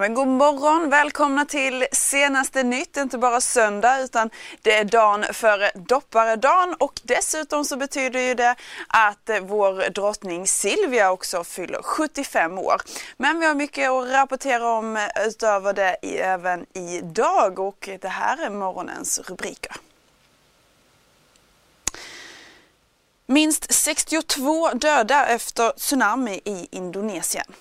Men god morgon, välkomna till senaste nytt. Inte bara söndag utan det är dagen före dopparedagen och dessutom så betyder ju det att vår drottning Silvia också fyller 75 år. Men vi har mycket att rapportera om utöver det även idag och det här är morgonens rubriker. Minst 62 döda efter tsunami i Indonesien.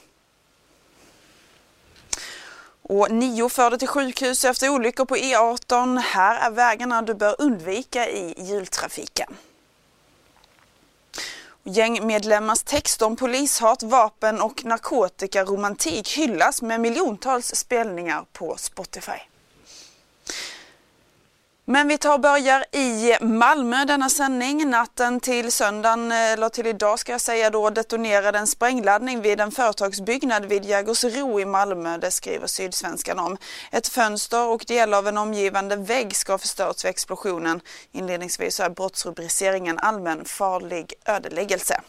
Och nio förde till sjukhus efter olyckor på E18. Här är vägarna du bör undvika i jultrafiken. Gängmedlemmars text om polishat, vapen och narkotikaromantik hyllas med miljontals spelningar på Spotify. Men vi tar och börjar i Malmö denna sändning. Natten till söndagen, eller till idag ska jag säga då, detonerade en sprängladdning vid en företagsbyggnad vid Jägersro i Malmö. Det skriver Sydsvenskan om. Ett fönster och del av en omgivande vägg ska ha förstörts vid explosionen. Inledningsvis är brottsrubriceringen allmän farlig ödeläggelse.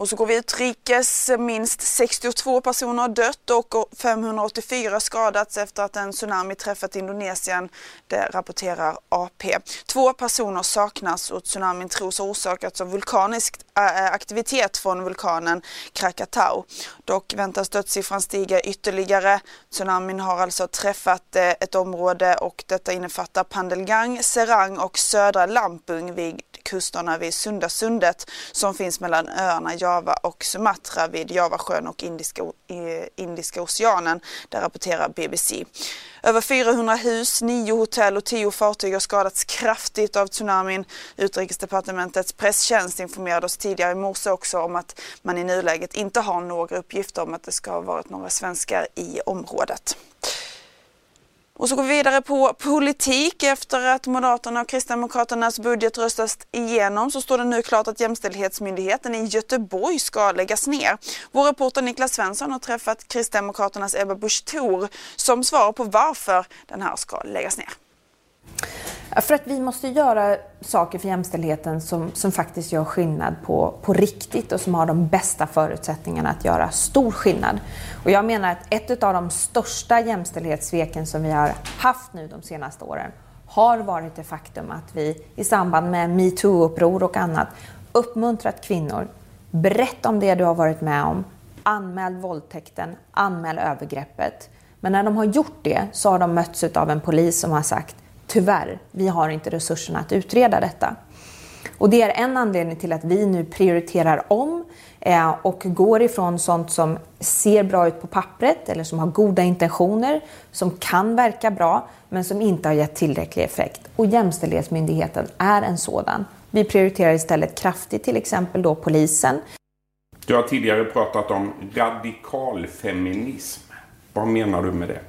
Och så går vi utrikes. Minst 62 personer har dött och 584 skadats efter att en tsunami träffat Indonesien. Det rapporterar AP. Två personer saknas och tsunamin tros ha orsakats av vulkanisk aktivitet från vulkanen Krakatau. Dock väntas dödssiffran stiga ytterligare. Tsunamin har alltså träffat ett område och detta innefattar Pandelgang, Serang och södra Lampung vid kusterna vid Sundasundet som finns mellan öarna Java och Sumatra vid Javasjön och Indiska, Indiska oceanen. Där rapporterar BBC. Över 400 hus, nio hotell och tio fartyg har skadats kraftigt av tsunamin. Utrikesdepartementets presstjänst informerade oss tidigare i morse också om att man i nuläget inte har några uppgifter om att det ska ha varit några svenskar i området. Och så går vi vidare på politik. Efter att Moderaterna och Kristdemokraternas budget röstas igenom så står det nu klart att Jämställdhetsmyndigheten i Göteborg ska läggas ner. Vår reporter Niklas Svensson har träffat Kristdemokraternas Ebba Busch Thor som svarar på varför den här ska läggas ner. För att vi måste göra saker för jämställdheten som, som faktiskt gör skillnad på, på riktigt och som har de bästa förutsättningarna att göra stor skillnad. Och jag menar att ett av de största jämställdhetssveken som vi har haft nu de senaste åren har varit det faktum att vi i samband med metoo-uppror och annat uppmuntrat kvinnor, berätta om det du har varit med om, anmäl våldtäkten, anmäl övergreppet. Men när de har gjort det så har de mötts av en polis som har sagt tyvärr, vi har inte resurserna att utreda detta. Och det är en anledning till att vi nu prioriterar om eh, och går ifrån sånt som ser bra ut på pappret eller som har goda intentioner, som kan verka bra men som inte har gett tillräcklig effekt. Och Jämställdhetsmyndigheten är en sådan. Vi prioriterar istället kraftigt till exempel då polisen. Du har tidigare pratat om radikal feminism. Vad menar du med det?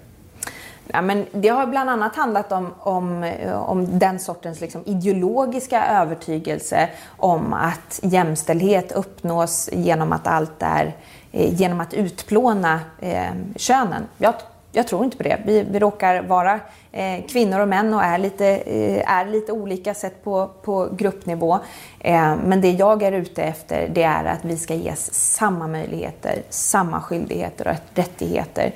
Ja, men det har bland annat handlat om, om, om den sortens liksom ideologiska övertygelse om att jämställdhet uppnås genom att allt är eh, genom att utplåna eh, könen. Jag, jag tror inte på det. Vi, vi råkar vara eh, kvinnor och män och är lite, eh, är lite olika sett på, på gruppnivå. Eh, men det jag är ute efter det är att vi ska ges samma möjligheter, samma skyldigheter och rättigheter.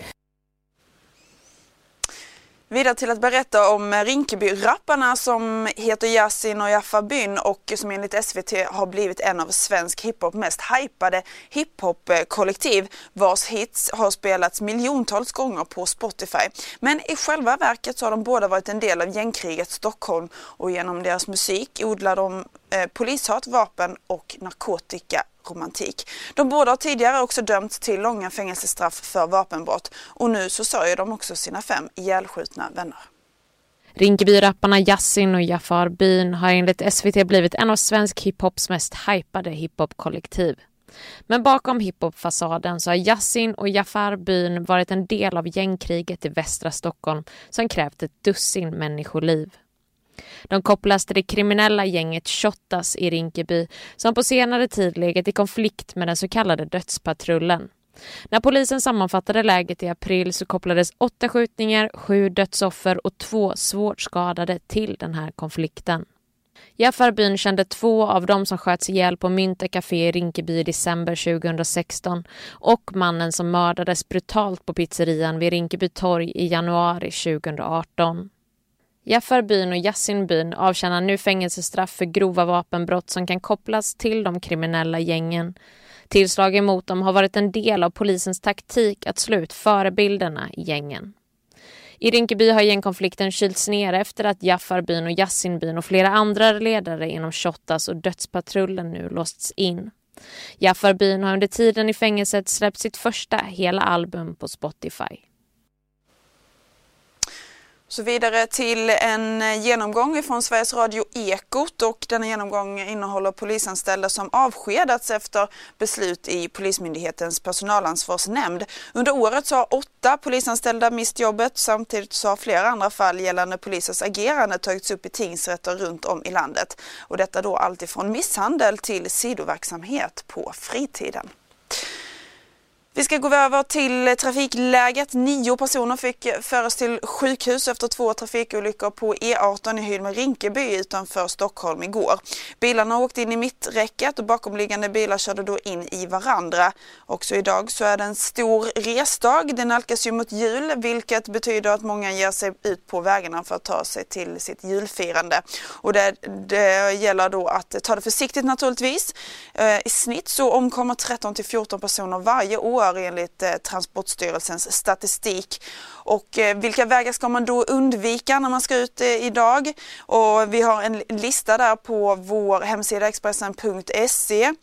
Vidare till att berätta om Rinkeby-rapparna som heter Yasin och Jaffa Byn och som enligt SVT har blivit en av svensk hiphop mest hypade hiphop-kollektiv vars hits har spelats miljontals gånger på Spotify. Men i själva verket så har de båda varit en del av gängkriget Stockholm och genom deras musik odlar de eh, polishat, vapen och narkotika romantik. De båda har tidigare också dömts till långa fängelsestraff för vapenbrott och nu så sörjer de också sina fem ihjälskjutna vänner. Rinkeby-rapparna Yasin och Jafar Byn har enligt SVT blivit en av svensk hiphops mest hypade hiphop-kollektiv. Men bakom hiphop-fasaden så har Yasin och Jafar byn varit en del av gängkriget i västra Stockholm som krävt ett dussin människoliv. De kopplas till det kriminella gänget Shottaz i Rinkeby som på senare tid legat i konflikt med den så kallade dödspatrullen. När polisen sammanfattade läget i april så kopplades åtta skjutningar, sju dödsoffer och två svårt skadade till den här konflikten. Jaffarbyn kände två av dem som sköts ihjäl på Mynta Café i Rinkeby i december 2016 och mannen som mördades brutalt på pizzerian vid Rinkeby torg i januari 2018. Jaffarbyn och Yassinbyn avtjänar nu fängelsestraff för grova vapenbrott som kan kopplas till de kriminella gängen. Tillslagen mot dem har varit en del av polisens taktik att slå ut förebilderna i gängen. I Rinkeby har gängkonflikten kylts ner efter att Jaffarbyn och Yassinbyn och flera andra ledare inom Shottaz och Dödspatrullen nu låsts in. Jaffarbyn har under tiden i fängelset släppt sitt första hela album på Spotify. Så vidare till en genomgång från Sveriges Radio Ekot och denna genomgång innehåller polisanställda som avskedats efter beslut i Polismyndighetens personalansvarsnämnd. Under året så har åtta polisanställda mist jobbet samtidigt så har flera andra fall gällande polisens agerande tagits upp i tingsrätter runt om i landet. Och detta då alltifrån misshandel till sidoverksamhet på fritiden. Vi ska gå över till trafikläget. Nio personer fick föras till sjukhus efter två trafikolyckor på E18 i Hylme-Rinkeby utanför Stockholm igår. Bilarna åkte in i mitträcket och bakomliggande bilar körde då in i varandra. Också idag så är det en stor resdag. Det nalkas ju mot jul vilket betyder att många ger sig ut på vägarna för att ta sig till sitt julfirande. Och det, det gäller då att ta det försiktigt naturligtvis. Eh, I snitt så omkommer 13 till 14 personer varje år år enligt eh, Transportstyrelsens statistik. Och eh, vilka vägar ska man då undvika när man ska ut eh, idag? Och vi har en lista där på vår hemsida Expressen.se.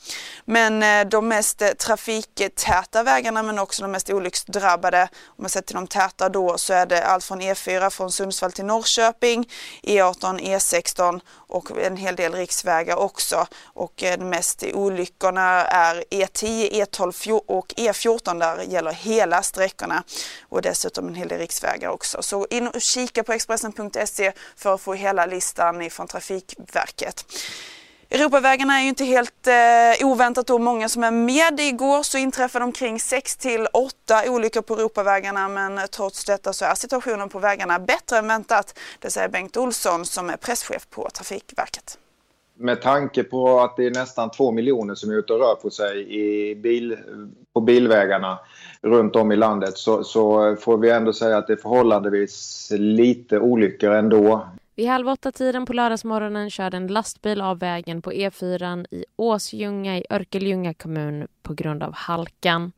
Men de mest trafiktäta vägarna men också de mest olycksdrabbade, om man ser till de täta då, så är det allt från E4 från Sundsvall till Norrköping, E18, E16 och en hel del riksvägar också. Och de mest olyckorna är E10, E12 och E14 där gäller hela sträckorna och dessutom en hel del riksvägar också. Så in och kika på Expressen.se för att få hela listan från Trafikverket. Europavägarna är ju inte helt eh, oväntat då många som är med. Igår så inträffade omkring 6 till 8 olyckor på Europavägarna men trots detta så är situationen på vägarna bättre än väntat. Det säger Bengt Olsson som är presschef på Trafikverket. Med tanke på att det är nästan två miljoner som är ute och rör på sig i bil, på bilvägarna runt om i landet så, så får vi ändå säga att det är förhållandevis lite olyckor ändå. Vid halv åtta-tiden på lördagsmorgonen körde en lastbil av vägen på E4 i Åsljunga i Örkelljunga kommun på grund av halkan.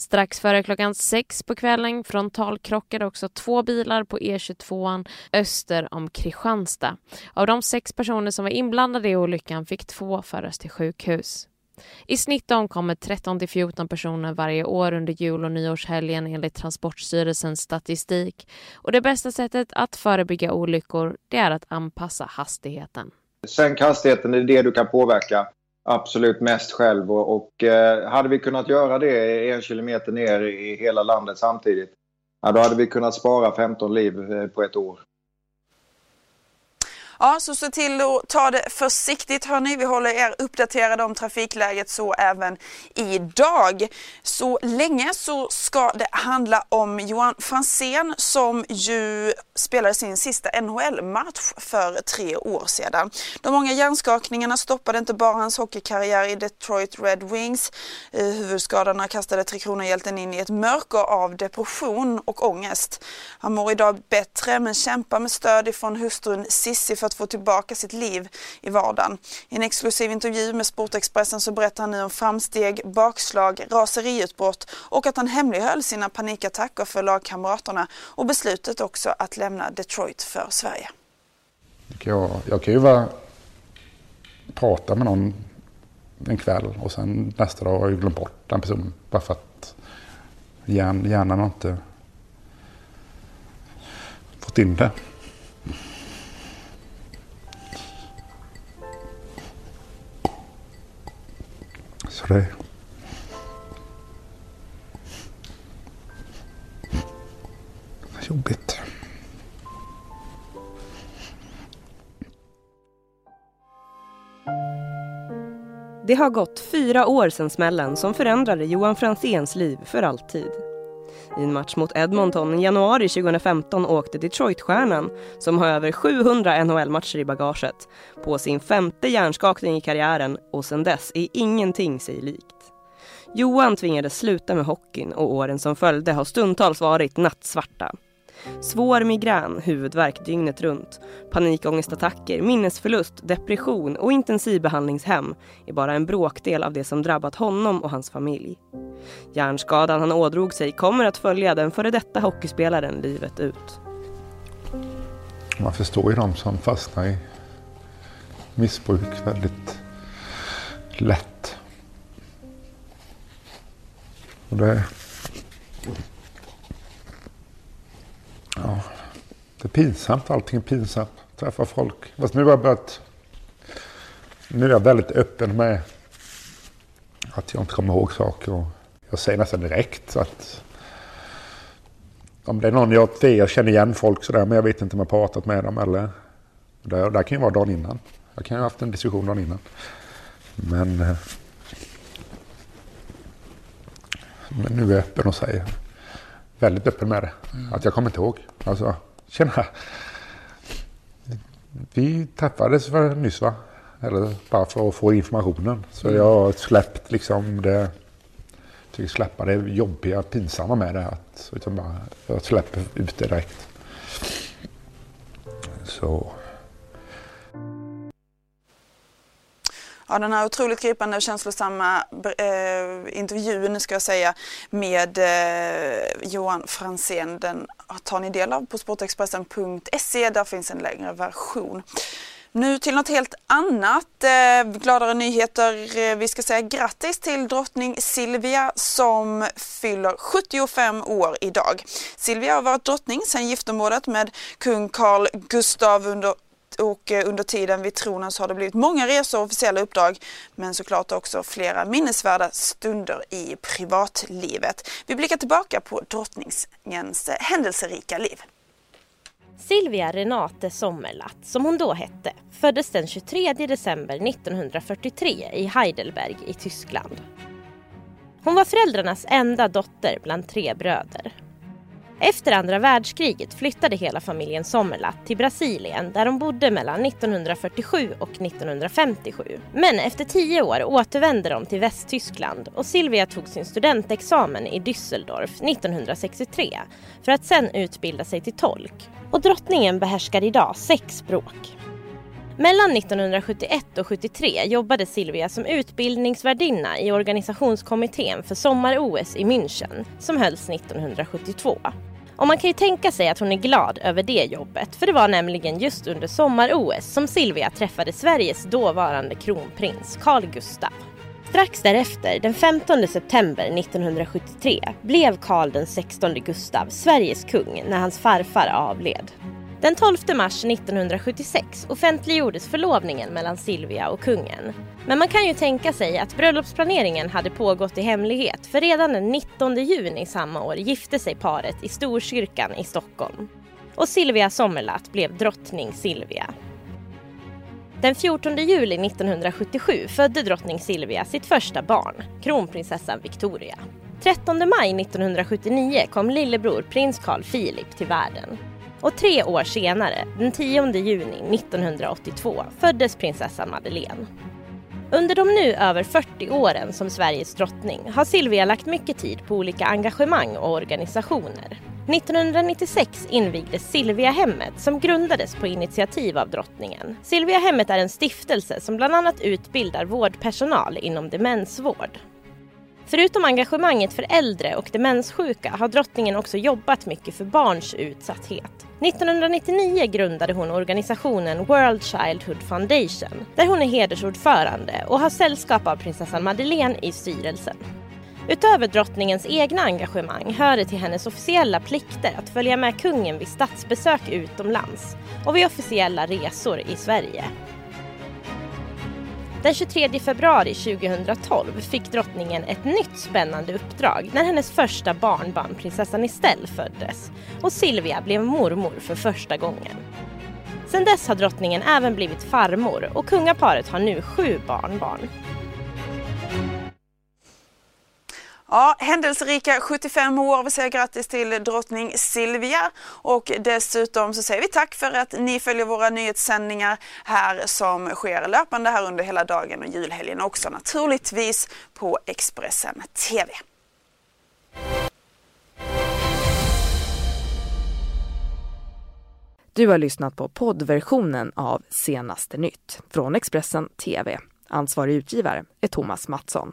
Strax före klockan sex på kvällen frontalkrockade också två bilar på E22 öster om Kristianstad. Av de sex personer som var inblandade i olyckan fick två föras till sjukhus. I snitt omkommer 13 till 14 personer varje år under jul och nyårshelgen enligt Transportstyrelsens statistik. Och det bästa sättet att förebygga olyckor det är att anpassa hastigheten. Sänk hastigheten, det är det du kan påverka absolut mest själv. Och, och eh, hade vi kunnat göra det en kilometer ner i hela landet samtidigt, ja, då hade vi kunnat spara 15 liv eh, på ett år. Ja, så se till att ta det försiktigt hörni. Vi håller er uppdaterade om trafikläget så även idag. Så länge så ska det handla om Johan Fransén som ju spelade sin sista NHL-match för tre år sedan. De många hjärnskakningarna stoppade inte bara hans hockeykarriär i Detroit Red Wings. Eh, Huvudskadorna kastade Tre Kronor-hjälten in i ett mörker av depression och ångest. Han mår idag bättre men kämpar med stöd ifrån hustrun Sissi för att få tillbaka sitt liv i vardagen. I en exklusiv intervju med Sportexpressen så berättar han nu om framsteg, bakslag, raseriutbrott och att han hemlighöll sina panikattacker för lagkamraterna och beslutet också att lämna Detroit för Sverige. Jag, jag kan ju bara prata med någon en kväll och sen nästa dag har jag glömt bort den personen. Bara för att hjärnan har inte fått in det. för dig. Jobbigt. Det har gått fyra år sedan smällen som förändrade Johan Franzéns liv för alltid. I en match mot Edmonton i januari 2015 åkte Detroit-stjärnan, som har över 700 NHL-matcher i bagaget, på sin femte hjärnskakning i karriären och sedan dess är ingenting sig likt. Johan tvingades sluta med hockeyn och åren som följde har stundtals varit nattsvarta. Svår migrän, huvudvärk dygnet runt, panikångestattacker, minnesförlust, depression och intensivbehandlingshem är bara en bråkdel av det som drabbat honom och hans familj. Hjärnskadan han ådrog sig kommer att följa den före detta hockeyspelaren livet ut. Man förstår ju de som fastnar i missbruk väldigt lätt. Och det, ja, det är pinsamt, allting är pinsamt. Träffa folk. Fast nu har jag börjat... Nu är jag väldigt öppen med att jag inte kommer ihåg saker. Och jag säger nästan direkt att om det är någon jag, det, jag känner igen folk sådär men jag vet inte om jag pratat med dem eller... Det, det kan ju vara dagen innan. Jag kan ju ha haft en diskussion dagen innan. Men... eh, Men nu är jag öppen och säger väldigt öppen med det. Att jag kommer inte ihåg. Alltså, tjena. Vi träffades för nyss va? Eller bara för att få informationen. Så jag har släppt liksom det. Tycker släppa det jobbiga, pinsamma med det. Att, utan bara, jag släpper ut det direkt. Så. Ja, den här otroligt gripande och känslosamma eh, intervjun ska jag säga med eh, Johan Franzén. den tar ni del av på sportexpressen.se. Där finns en längre version. Nu till något helt annat. Eh, gladare nyheter. Eh, vi ska säga grattis till drottning Silvia som fyller 75 år idag. Silvia har varit drottning sedan giftermålet med kung Carl Gustav under och eh, under tiden vid tronen så har det blivit många resor och officiella uppdrag men såklart också flera minnesvärda stunder i privatlivet. Vi blickar tillbaka på drottningens händelserika liv. Silvia Renate Sommerlath, som hon då hette, föddes den 23 december 1943 i Heidelberg i Tyskland. Hon var föräldrarnas enda dotter bland tre bröder. Efter andra världskriget flyttade hela familjen Sommerlath till Brasilien där de bodde mellan 1947 och 1957. Men efter tio år återvände de till Västtyskland och Silvia tog sin studentexamen i Düsseldorf 1963 för att sen utbilda sig till tolk. Och drottningen behärskar idag sex språk. Mellan 1971 och 73 jobbade Silvia som utbildningsvärdinna i organisationskommittén för sommar-OS i München som hölls 1972. Och man kan ju tänka sig att hon är glad över det jobbet för det var nämligen just under sommar-OS som Silvia träffade Sveriges dåvarande kronprins Carl Gustaf. Strax därefter, den 15 september 1973, blev Carl den 16 Gustav Sveriges kung när hans farfar avled. Den 12 mars 1976 offentliggjordes förlovningen mellan Silvia och kungen. Men man kan ju tänka sig att bröllopsplaneringen hade pågått i hemlighet för redan den 19 juni samma år gifte sig paret i Storkyrkan i Stockholm. Och Silvia Sommerlath blev drottning Silvia. Den 14 juli 1977 födde drottning Silvia sitt första barn, kronprinsessan Victoria. 13 maj 1979 kom lillebror prins Carl Philip till världen. Och tre år senare, den 10 juni 1982, föddes prinsessan Madeleine. Under de nu över 40 åren som Sveriges drottning har Silvia lagt mycket tid på olika engagemang och organisationer. 1996 invigdes Silviahemmet som grundades på initiativ av drottningen. Silviahemmet är en stiftelse som bland annat utbildar vårdpersonal inom demensvård. Förutom engagemanget för äldre och demenssjuka har drottningen också jobbat mycket för barns utsatthet. 1999 grundade hon organisationen World Childhood Foundation där hon är hedersordförande och har sällskap av prinsessan Madeleine i styrelsen. Utöver drottningens egna engagemang hör det till hennes officiella plikter att följa med kungen vid statsbesök utomlands och vid officiella resor i Sverige. Den 23 februari 2012 fick drottningen ett nytt spännande uppdrag när hennes första barnbarn, prinsessan Estelle, föddes och Silvia blev mormor för första gången. Sedan dess har drottningen även blivit farmor och kungaparet har nu sju barnbarn. Ja, händelserika 75 år. Vi säger grattis till drottning Silvia och dessutom så säger vi tack för att ni följer våra nyhetssändningar här som sker löpande här under hela dagen och julhelgen också naturligtvis på Expressen TV. Du har lyssnat på poddversionen av Senaste nytt från Expressen TV. Ansvarig utgivare är Thomas Mattsson.